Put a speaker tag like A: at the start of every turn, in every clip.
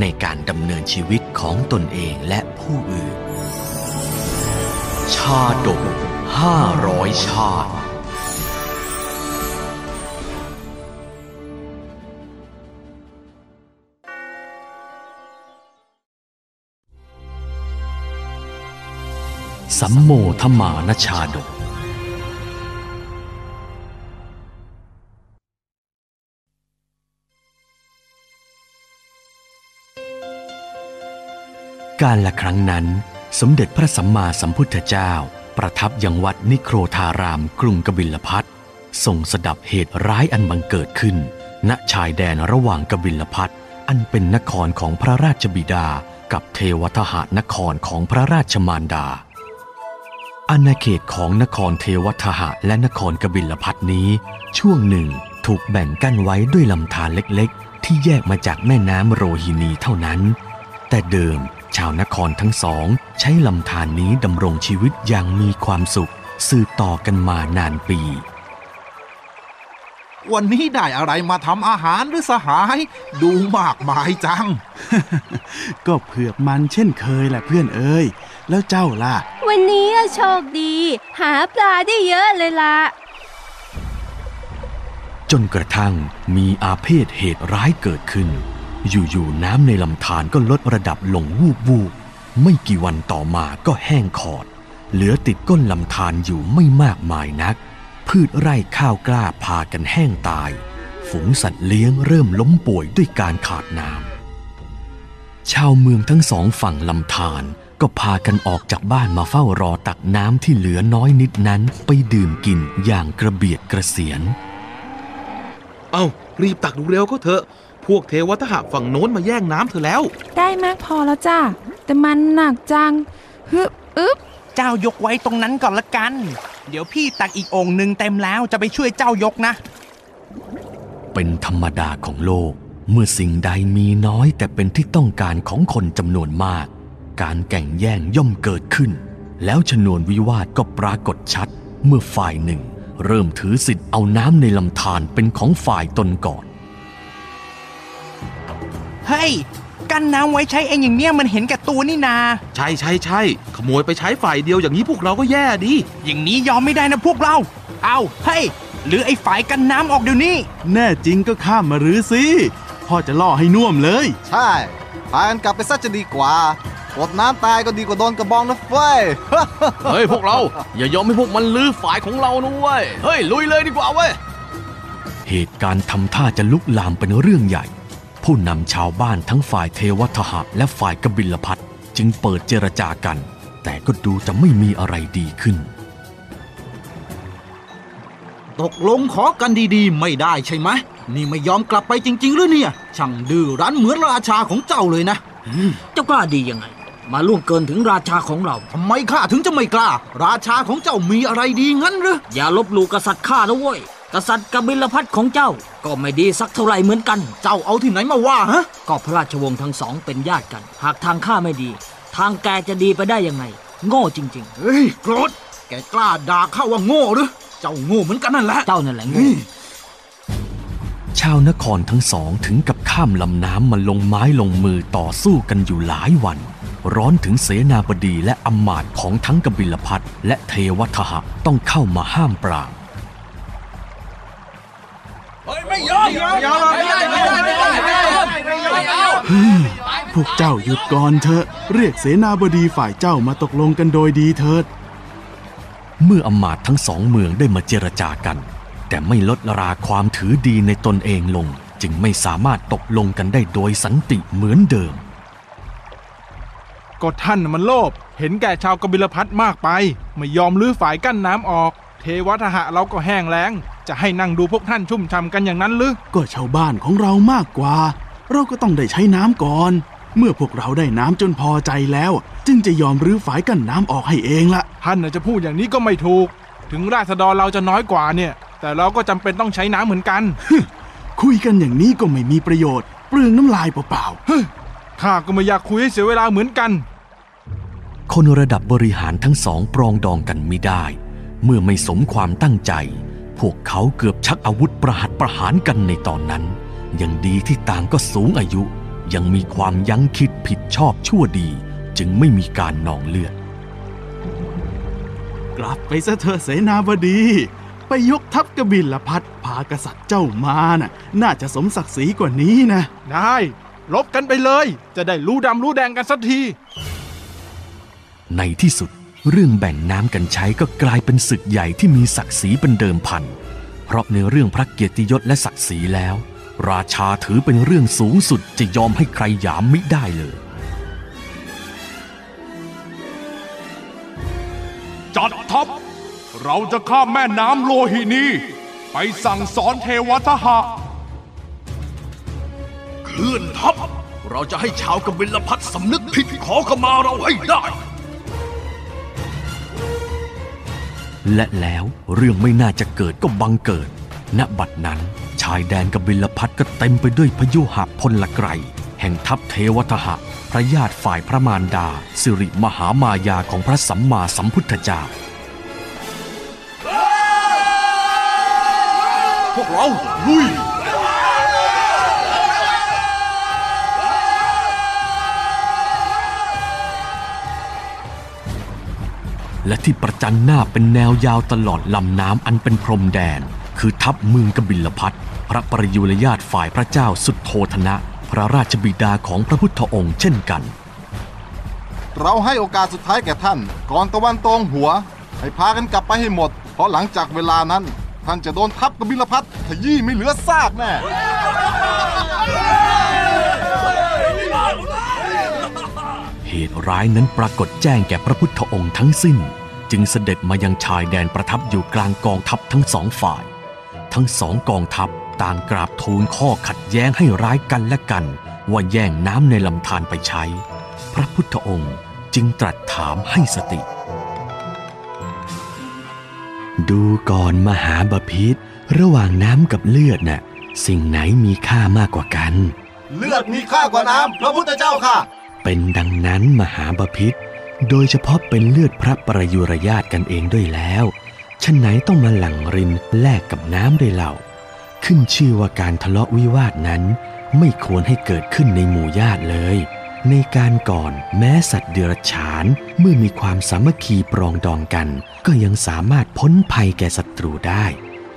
A: ในการดำเนินชีวิตของตนเองและผู้อื่น ชาดกห้าร้อยชาติ สัมโมทมานชาดก การละครั้งนั้น สมเด็จพระสัมมาสัมพุทธเจ้า ประทับยังวัดนิโครธารามกรุงกบิลพัททรงสดับเหตุร้ายอันบังเกิดขึ้น ณชายแดนระหว่างกบิลพัทอันเป็นนครของพระราชบิดา กับเทวทหานครของพระราชมารดาอาณาเขตของนครเทวทหะและนครกบิลพัทนี้ ช่วงหนึ่งถูกแบ่งกั้นไว้ด้วยลำธารเล็กๆ ที่แยกมาจากแม่น้ำโรฮินีเท่านั้น แต่เดิม ชาวนครทั้งสอง ใช้ลำธารนี้ดำรงชีวิตอย่างมีความสุข สืบต่อกันมานานปี
B: วันนี้ได้อะไรมาทำอาหารหรือสหาย ดูมากมายจัง
C: ก็เผือกมันเช่นเคยแหละเพื่อนเอ้ย แล้วเจ้าล่ะ
D: วันนี้อะโชคดี หาปลาได้เยอะเลยล่ะ
A: จนกระทั่งมีอาเพศเหตุร้ายเกิดขึ้น อยู่ๆน้ำในลำธารก็ลดระดับลงวูบวูบไม่กี่วันต่อมาก็แห้งขอด เหลือติดก้นลำธารอยู่ไม่มากมายนัก พืชไร่ข้าวกล้าพากันแห้งตาย ฝูงสัตว์เลี้ยงเริ่มล้มป่วยด้วยการขาดน้ำชาวเมืองทั้งสองฝั่งลำธารก็พากันออกจากบ้านมาเฝ้ารอตักน้ำที่เหลือน้อยนิดนั้นไปดื่มกินอย่างกระเบียดกระเสียน
E: เอ้ารีบตักดูเร็วก็เถอะ พวกเทวทหะฝั่งโน้นมาแย่งน้ำเธอแล้ว
F: ได้มากพอแล้วจ้าแต่มันหนักจังฮึบอึบ
G: เจ้ายกไว้ตรงนั้นก่อนละกัน เดี๋ยวพี่ตักอีกองค์หนึ่งเต็มแล้วจะไปช่วยเจ้ายกนะ
A: เป็นธรรมดาของโลก เมื่อสิ่งใดมีน้อยแต่เป็นที่ต้องการของคนจำนวนมาก การแก่งแย่งย่อมเกิดขึ้น แล้วชนวนวิวาทก็ปรากฏชัด เมื่อฝ่ายหนึ่ง เริ่มถือสิทธิ์เอาน้ำในลำธารเป็นของฝ่ายตนก่อน
G: เฮ้ย กันน้ำไว้ใช้เองอย่างเนี้ยมันเห็นแก่ตัวนี่นา
E: ใช่ใช่ใช่ขโมยไปใช้ฝ่ายเดียวอย่างนี้พวกเราก็แย่ดิ
G: อย่างนี้ยอมไม่ได้นะพวกเรา เอาเฮ้ยหรือไอ้ฝ่ายกันน้ำออกเดี๋ยวนี้
C: แน่จริงก็ข้ามมารื้อสิพ่อจะล่อให้น่วมเลย
H: ใช่พากันกลับไปซะจะดีกว่ากดน้ำตายก็ดีกว่าโดนกระบองนะเฟ้ย
I: เฮ้ยพวกเรา อย่ายอมให้พวกมันลื้อฝ่ายของเรานะเว้ย เฮ้ยลุยเลยดีกว่าเว้ย
A: เหตุการณ์ทำท่าจะลุกลามเป็นเรื่องใหญ่ ผู้นำชาวบ้านทั้งฝ่ายเทวทหะและฝ่ายกบิลพัทจึงเปิดเจรจากัน แต่ก็ดูจะไม่มีอะไรดีขึ้น
J: ตกลงขอกันดีๆ ไม่ได้ใช่ไหมนี่ไม่ยอมกลับไปจริง ๆ หรือเนี่ย ช่างดื้อรั้นเหมือนราชาของเจ้าเลยนะ
K: เจ้ากล้าดียังไง มาล่วงเกินถึงราชาของเรา
J: ทำไมข้าถึงจะไม่กล้า ราชาของเจ้ามีอะไรดีงั้นหรือ
K: อย่าลบหลู่กษัตริย์ข้านะเว้ย กษัตริย์กบิลพัทของเจ้าก็ไม่ดีสักเท่าไหร่เหมือนกัน
J: เจ้าเอาที่ไหนมาว่าฮะ
K: ก็พระราชวงศ์ทั้งสองเป็นญาติกัน หากทางข้าไม่ดี ทางแกจะดีไปได้ยังไง โง่จริง
J: เฮ้ยโกรธแกกล้าด่าข้าว่าโง่หรือ เจ้าโง่เหมือนกันนั่นแหละ
K: ๆเจ้านั่นแหละโง่
A: ชาวนครทั้งสองถึงกับข้ามลำน้ำมาลงไม้ลงมือต่อสู้กันอยู่หลายวัน ร้อนถึงเสนาบดีและอำมาตย์ของทั้งกบิลพัทและเทวทหะต้องเข้ามาห้ามปราม
C: พวกเจ้าหยุดก่อนเถอะ เรียกเสนาบดีฝ่ายเจ้ามาตกลงกันโดยดีเถิด
A: เมื่ออำมาตย์ทั้งสองเมืองได้มาเจรจากัน แต่ไม่ลดราความถือดีในตนเองลง จึงไม่สามารถตกลงกันได้โดยสันติเหมือนเดิม
B: ก็ท่านน่ะมันโลภเห็นแก่ชาวกบิลพัทมากไป ไม่ยอมลื้อฝายกั้นน้ำออก เทวทหะเราก็แห้งแล้ง จะให้นั่งดูพวกท่านชุ่มช่ำกันอย่างนั้นหรือ
C: ก็ชาวบ้านของเรามากกว่า เราก็ต้องได้ใช้น้ำก่อน เมื่อพวกเราได้น้ำจนพอใจแล้ว จึงจะยอมรื้อฝายกั้นน้ำออกให้เองละ
B: ท่านน่ะจะพูดอย่างนี้ก็ไม่ถูก ถึงราษฎรเราจะน้อยกว่าเนี่ย แต่เราก็จำเป็นต้องใช้น้ำเหมือนกัน
C: คุยกันอย่างนี้ก็ไม่มีประโยชน์ เปลืองน้ำลายเปล่า
B: ข้าก็ไม่อยากคุยให้เสียเวลาเหมือนกัน
A: คนระดับบริหารทั้งสองปรองดองกันไม่ได้ เมื่อไม่สมความตั้งใจ พวกเขาเกือบชักอาวุธประหัตประหารกันในตอนนั้น ยังดีที่ต่างก็สูงอายุ ยังมีความยั้งคิดผิดชอบชั่วดี จึงไม่มีการนองเลือด
C: ๆกลับไปซะเถอะเสนาบดี ไปยกทัพกบิลพัทพากษัตริย์เจ้ามาน่ะ น่าจะสมศักดิ์ศรีกว่านี้นะ
B: ได้ลบกันไปเลย จะได้รู้ดำรู้แดงกันสักที
A: ในที่สุด เรื่องแบ่งน้ำกันใช้ก็กลายเป็นศึกใหญ่ที่มีศักดิ์ศรีเป็นเดิมพัน เพราะในเรื่องพระเกียรติยศและศักดิ์ศรีแล้ว ราชาถือเป็นเรื่องสูงสุดจะยอมให้ใครหยามมิได้เลย
L: จัดทัพเราจะข้ามแม่น้ำโลหินี ไปสั่งสอนเทวทหะ
I: เคลื่อนทัพเราจะให้ชาวกบิลพัทสำนึกผิดขอขมาเราให้ได้
A: และแล้วเรื่องไม่น่าจะเกิดก็บังเกิด ณ บัดนั้น ชายแดนกบิลพัทก็เต็มไปด้วยพยุหะพลไกรแห่งทัพเทวทหะ พระญาติฝ่ายพระมารดา สิริมหามายาของพระสัมมาสัมพุทธเจ้า
L: พวกเราลุย
A: และที่ประจันหน้าเป็นแนวยาวตลอดลำน้ำอันเป็นพรมแดน คือทัพเมืองกบิลพัทพระประยุรญาติฝ่ายพระเจ้าสุดโทธนะ พระราชบิดาของพระพุทธองค์เช่นกัน
H: เราให้โอกาสสุดท้ายแก่ท่าน ก่อนตะวันตรงหัว ให้พากันกลับไปให้หมด เพราะหลังจากเวลานั้น ท่านจะโดนทับกบิลพัทขยี้ไม่เหลือซากแน่
A: เหตุร้ายนั้นปรากฏแจ้งแก่พระพุทธองค์ทั้งสิ้น จึงเสด็จมายังชายแดนประทับอยู่กลางกองทัพทั้งสองฝ่าย ทั้งสองกองทัพต่างกราบทูลข้อขัดแย้งให้ร้ายกันและกัน ว่าแย่งน้ำในลำธารไปใช้ พระพุทธองค์จึงตรัสถามให้สติ ดูก่อนมหาบพิษระหว่างน้ำกับเลือดน่ะสิ่งไหนมีค่ามากกว่ากัน
H: เลือดมีค่ากว่าน้ำพระพุทธเจ้าค่ะ
A: เป็นดัง นั้นมหาบพิษโดยเฉพาะเป็นเลือดพระประยุรญาติกันเองด้วยแล้วฉะไหนต้องมาหลั่งรินแลกกับน้ำด้วยเล่า ขึ้นชื่อว่าการทะเลาะวิวาทนั้น ไม่ควรให้เกิดขึ้นในหมู่ญาติเลย ในการก่อนแม้สัตว์เดรัจฉานเมื่อมีความสามัคคีปรองดองกัน ก็ยังสามารถพ้นภัยแก่ศัตรูได้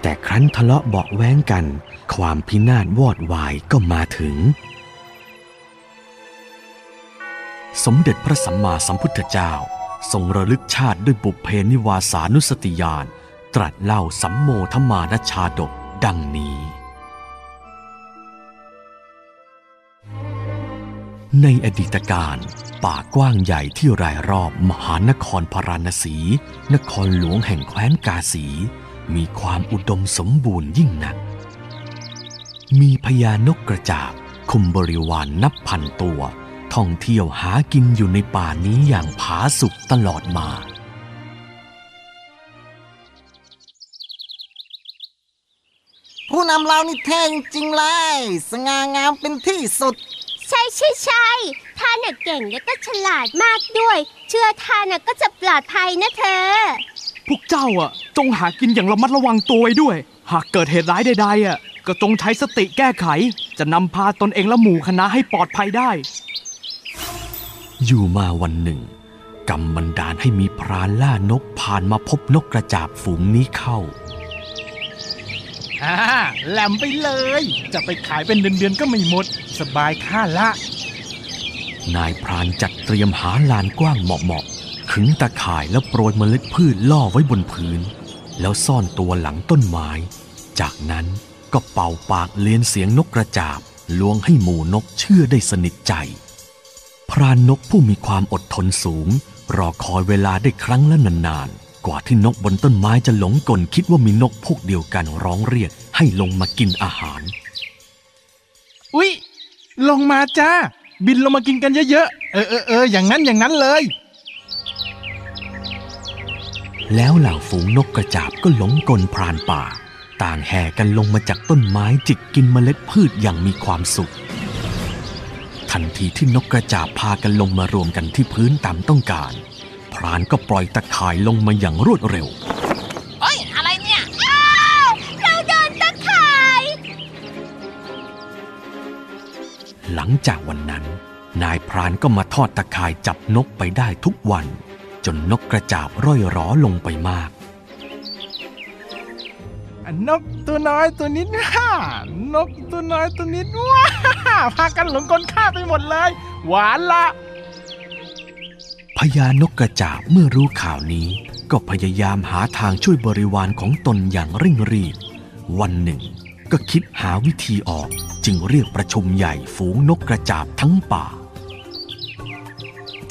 A: แต่ครั้นทะเลาะเบาะแว้งกัน ความพินาศวอดวายก็มาถึง สมเด็จพระสัมมาสัมพุทธเจ้าทรงระลึกชาติด้วยบุพเพนิวาสานุสติญาณตรัสเล่าสัมโมทมานชาดกดังนี้ ในอดีตการป่ากว้างใหญ่ที่รายรอบมหานครพาราณสี นครหลวงแห่งแคว้นกาสี มีความอุดมสมบูรณ์ยิ่งนัก มีพญานกกระจาบคุมบริวารนนับพันตัว ท่องเที่ยวหากินอยู่ในป่านี้อย่างผาสุกตลอดมา
M: ผู้นำเรานี่เท่จริงๆเลยสง่างามเป็นที่สุด
D: ใช่ใช่ใช่ท่านน่ะเก่งและก็ฉลาดมากด้วย เชื่อท่านน่ะก็จะปลอดภัยนะเธอ
N: พวกเจ้าอะ จงหากินอย่างระมัดระวังตัวไว้ด้วย หากเกิดเหตุร้ายใดๆอะก็จงใช้สติแก้ไข จะนำพาตนเองและหมู่คณะให้ปลอดภัยได้
A: อยู่มาวันหนึ่ง กรรมบันดาลให้มีพรานล่านกผ่านมาพบนกกระจาบฝูงนี้เข้า
B: อ่าแหลมไปเลย จะไปขายเป็นเดือนๆก็ไม่หมด สบายค่าละ
A: นายพรานจัดเตรียมหาลานกว้างเหมาะๆขึงตะข่ายแล้วโปรยเมล็ดพืชล่อไว้บนพื้น แล้วซ่อนตัวหลังต้นไม้ จากนั้นก็เป่าปากเลียนเสียงนกกระจาบลวงให้หมู่นกเชื่อได้สนิทใจ พรานนกผู้มีความอดทนสูง รอคอยเวลาได้ครั้งละนานๆ กว่าที่นกบนต้นไม้จะหลงกลคิดว่ามีนกพวกเดียวกันร้องเรียกให้ลงมากินอาหาร
B: อุ๊ย ลงมาจ้า บินลงมากินกันเยอะๆ เออเออเอออย่างนั้นอย่างนั้นเลย
A: แล้วเหล่าฝูงนกกระจาบก็หลงกลพรานป่า ต่างแห่กันลงมาจากต้นไม้จิกกินเมล็ดพืชอย่างมีความสุข ทันทีที่นกกระจาบพากันลงมารวมกันที่พื้นตามต้องการ พรานก็ปล่อยตะข่ายลงมาอย่างรวดเร็ว
D: เฮ้ยอะไรเนี่ยอ้าวเราโดนตะข่าย
A: หลังจากวันนั้น นายพรานก็มาทอดตะข่ายจับนกไปได้ทุกวัน จนนกกระจาบร่อยหรอลงไปมาก
B: นกตัวน้อยตัวนิดฮ่านกตัวน้อยตัวนิดว้าพากันหลงกลข้าไปหมดเลย หวานละ
A: พญานกกระจาบเมื่อรู้ข่าวนี้ ก็พยายามหาทางช่วยบริวารของตนอย่างเร่งรีบ วันหนึ่ง ก็คิดหาวิธีออกจึงเรียกประชุมใหญ่ฝูงนกกระจาบทั้งป่า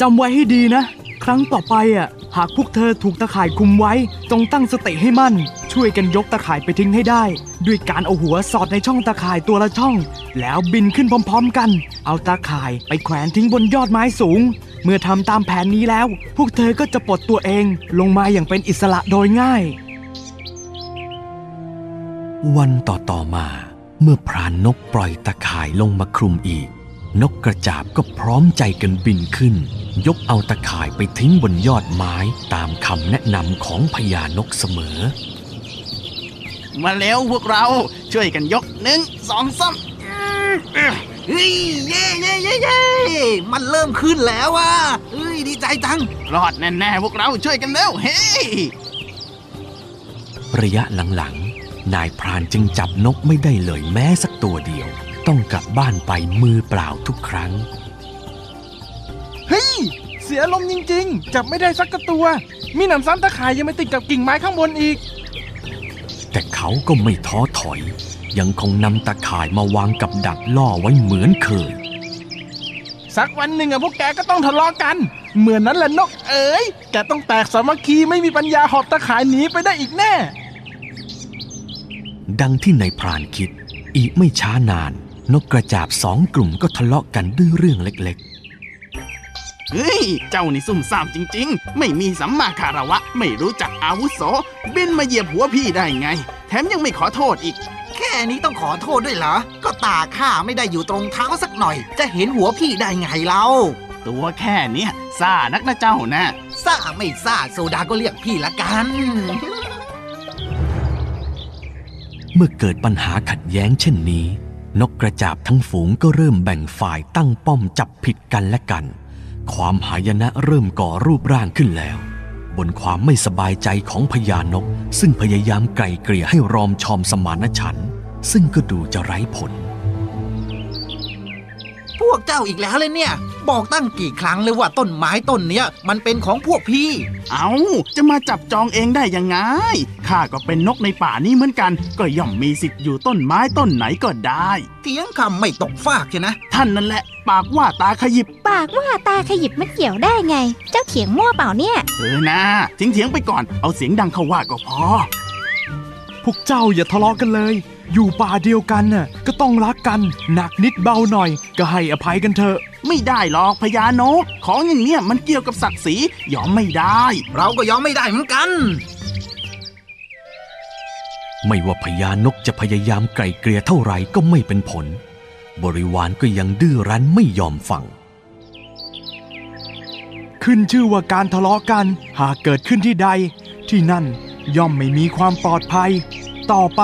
N: จำไว้ให้ดีนะ ครั้งต่อไปอะหากพวกเธอถูกตะข่ายคุมไว้จงตั้งสติให้มั่น ช่วยกันยกตะข่ายไปทิ้งให้ได้ ด้วยการเอาหัวสอดในช่องตะข่ายตัวละช่อง แล้วบินขึ้นพร้อม ๆ กัน เอาตะข่ายไปแขวนทิ้งบนยอดไม้สูง เมื่อทำตามแผนนี้แล้ว พวกเธอก็จะปลดตัวเองลงมาอย่างเป็นอิสระโดยง่าย
A: วันต่อต่อมาเมื่อพรานนกปล่อยตะข่ายลงมาคลุมอีก นกกระจาบก็พร้อมใจกันบินขึ้น ยกเอาตะข่ายไปทิ้งบนยอดไม้ตามคำแนะนำของพญานกเสมอ
J: มาเร็วพวกเราช่วยกันยกหนึ่งสองสามเฮ้ยเย่เย่เย่เย่มันเริ่มขึ้นแล้วอะเฮ้ยดีใจจังรอดแน่ๆพวกเราช่วยกันเร็วเฮ้ย
A: ระยะหลังๆ นายพรานจึงจับนกไม่ได้เลยแม้สักตัวเดียว ต้องกลับบ้านไปมือเปล่าทุกครั้ง
B: เฮ้ย เสียลมณ์จริงๆ จับไม่ได้สักกระตัว มีหนำซ้ำตะข่ายยังไม่ติดกับกิ่งไม้ข้างบนอีก
A: แต่เขาก็ไม่ท้อถอย ยังคงนำตะข่ายมาวางกับดักล่อไว้เหมือนเคย
B: สักวันหนึ่งอะพวกแกก็ต้องทะเลาะกัน เหมือนนั้นแหละนกเอ๋ยแกต้องแตกสามัคคีไม่มีปัญญาหอบตะข่ายหนีไปได้อีกแน่
A: ดังที่นายพรานคิด อีกไม่ช้านาน นกกระจาบสองกลุ่มก็ทะเลาะกันด้วยเรื่องเล็ก
J: เฮ้ย เจ้านี่ซุ่มซ่ามจริง ๆ ไม่มีสัมมาคารวะ ไม่รู้จักอาวุโส บินมาเหยียบหัวพี่ได้ไง แถมยังไม่ขอโทษอีก
M: แค่นี้ต้องขอโทษด้วยเหรอ ก็ตาข้าไม่ได้อยู่ตรงเท้าสักหน่อย จะเห็นหัวพี่ได้ไงเรา
J: ตัวแค่เนี้ยซ่านักนะเจ้านะ
M: ซ่าไม่ซ่าโซดาก็เรียกพี่ละกัน
A: ๆเมื่อเกิดปัญหาขัดแย้งเช่นนี้ นกกระจาบทั้งฝูงก็เริ่มแบ่งฝ่ายตั้งป้อมจับผิดกันและกัน ความหายนะเริ่มก่อรูปร่างขึ้นแล้ว บนความไม่สบายใจของพญานก ซึ่งพยายามไกล่เกลี่ยให้รอมชอมสมานฉัน ซึ่งก็ดูจะไร้ผล
M: พวกเจ้าอีกแล้วเลยเนี่ย บอกตั้งกี่ครั้งเลยว่าต้นไม้ต้นเนี้ยมันเป็นของพวกพี่
J: เอาจะมาจับจองเองได้ยังไงข้าก็เป็นนกในป่านี้เหมือนกัน ก็ย่อมมีสิทธิ์อยู่ต้นไม้ต้นไหนก็ได้
M: เถียงคำไม่ตกฟากใช่นะ
J: ท่านนั่นแหละ ปากว่าตาขยิบ
O: ปากว่าตาขยิบมันเกี่ยวได้ไง เจ้าเถียงมั่วเปล่าเนี่ย
J: เออนะเถียงเถียงๆไปก่อนเอาเสียงดังเข้าว่าก็พอ
N: พวกเจ้าอย่าทะเลาะกันเลย อยู่ป่าเดียวกันน่ะก็ต้องรักกัน หนักนิดเบาหน่อย ก็ให้อภัยกันเถอะ
J: ไม่ได้หรอกพญานกของอย่างเนี้ยมันเกี่ยวกับศักดิ์ศรียอมไม่ได้
M: เราก็ยอมไม่ได้เหมือนกัน
A: ไม่ว่าพญานกจะพยายามไกล่เกลี่ยเท่าไหร่ก็ไม่เป็นผล บริวารก็ยังดื้อรั้นไม่ยอมฟัง
N: ขึ้นชื่อว่าการทะเลาะกัน หากเกิดขึ้นที่ใด ที่นั่นย่อมไม่มีความปลอดภัย ต่อไป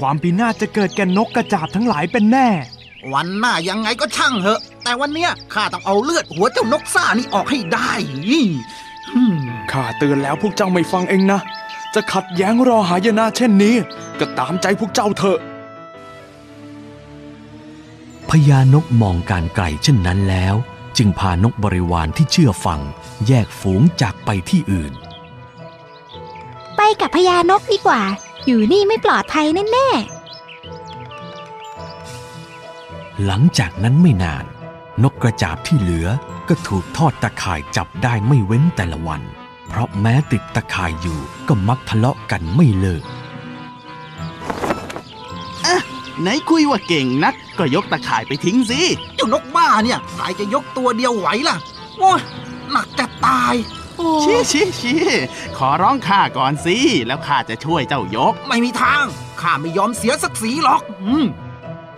N: ความพินาศจะเกิดแก่นกกระจาบทั้งหลายเป็นแน่
M: วันหน้ายังไงก็ช่างเหอะ แต่วันเนี้ยข้าต้องเอาเลือดหัวเจ้านกซ่านี่ออกให้ได้อืม
N: ข้าเตือนแล้วพวกเจ้าไม่ฟังเองนะ จะขัดแย้งรอหายนะเช่นนี้ ก็ตามใจพวกเจ้าเถอะ
A: พญานกมองการไกลเช่นนั้นแล้ว จึงพานกบริวารที่เชื่อฟัง แยกฝูงจากไปที่อื่น
O: ไปกับพญานกดีกว่า อยู่นี่ไม่ปลอดภัยแน่
A: หลังจากนั้นไม่นาน นกกระจาบที่เหลือก็ถูกทอดตะข่ายจับได้ไม่เว้นแต่ละวัน เพราะแม้ติดตะข่ายอยู่ก็มักทะเลาะกันไม่เลิก
C: ไหนคุยว่าเก่งนัก ก็ยกตะข่ายไปทิ้งสิ
M: เจ้านกบ้าเนี่ยใครจะยกตัวเดียวไหวล่ะโอ้ยหนักจะตาย
C: ชี้ชี้ชี้ขอร้องข้าก่อนสิ แล้วข้าจะช่วยเจ้ายก
M: ไม่มีทาง ข้าไม่ยอมเสียสักสีหรอก อืม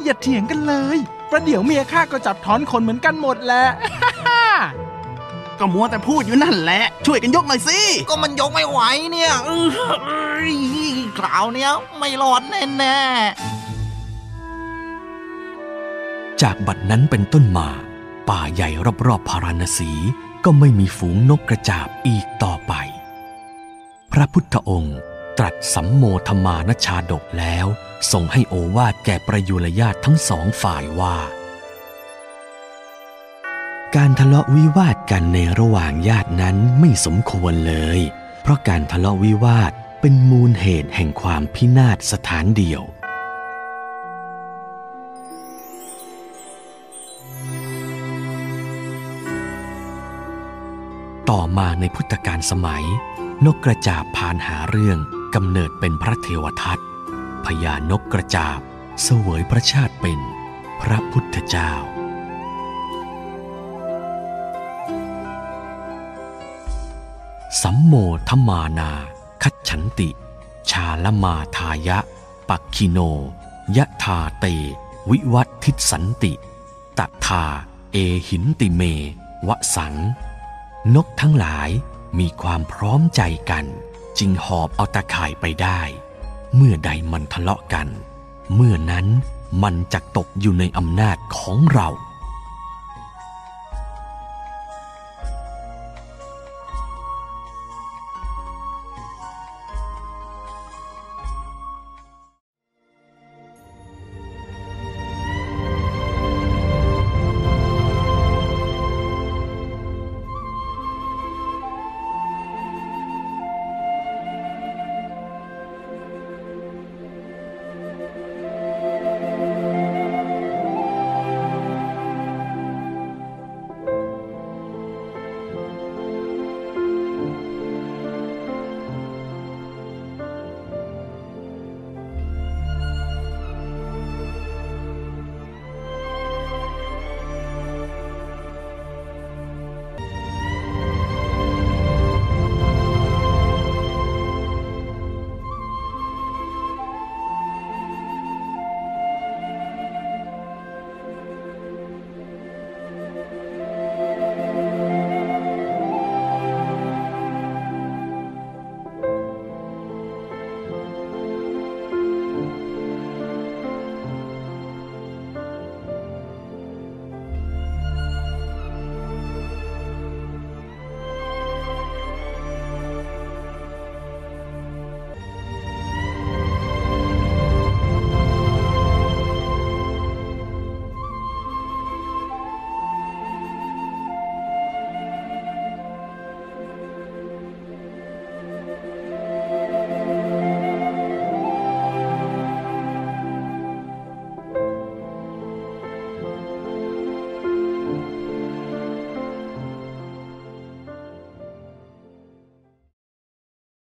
B: อย่าเถียงกันเลย ประเดี๋ยวเมียข้าก็จับถอนขนเหมือนกันหมดแหละ
C: ก็มัวแต่พูดอยู่นั่นแหละ ช่วยกันยกหน่อยสิ
M: ก็มันยกไม่ไหวเนี่ยอื้อเอ้ยคราวเนี้ยไม่รอดแน่
A: จากบัดนั้นเป็นต้นมา ป่าใหญ่รอบๆพาราณสี ก็ไม่มีฝูงนกกระจาบอีกต่อไป พระพุทธองค์ตรัสสัมโมธรรมานชาดกแล้วทรงให้โอวาทแก่ประยุรญาติทั้งสองฝ่ายว่า การทะเลาะวิวาทกันในระหว่างญาตินั้นไม่สมควรเลย เพราะการทะเลาะวิวาทเป็นมูลเหตุแห่งความพินาศสถานเดียว ต่อมาในพุทธกาลสมัย นกกระจาบพานหาเรื่องกำเนิดเป็นพระเทวทัตพญานกกระจาบเสวยพระชาติเป็นพระพุทธเจ้า สัมโมทมานา คัจฉันติ ชาลมาทายะ ปักคิโน ยะทาเต วิวัตทิสันติตทาเอหินติเมวสัง นกทั้งหลายมีความพร้อมใจกัน จึงหอบเอาตะข่ายไปได้ เมื่อใดมันทะเลาะกัน เมื่อนั้นมันจะตกอยู่ในอำนาจของเรา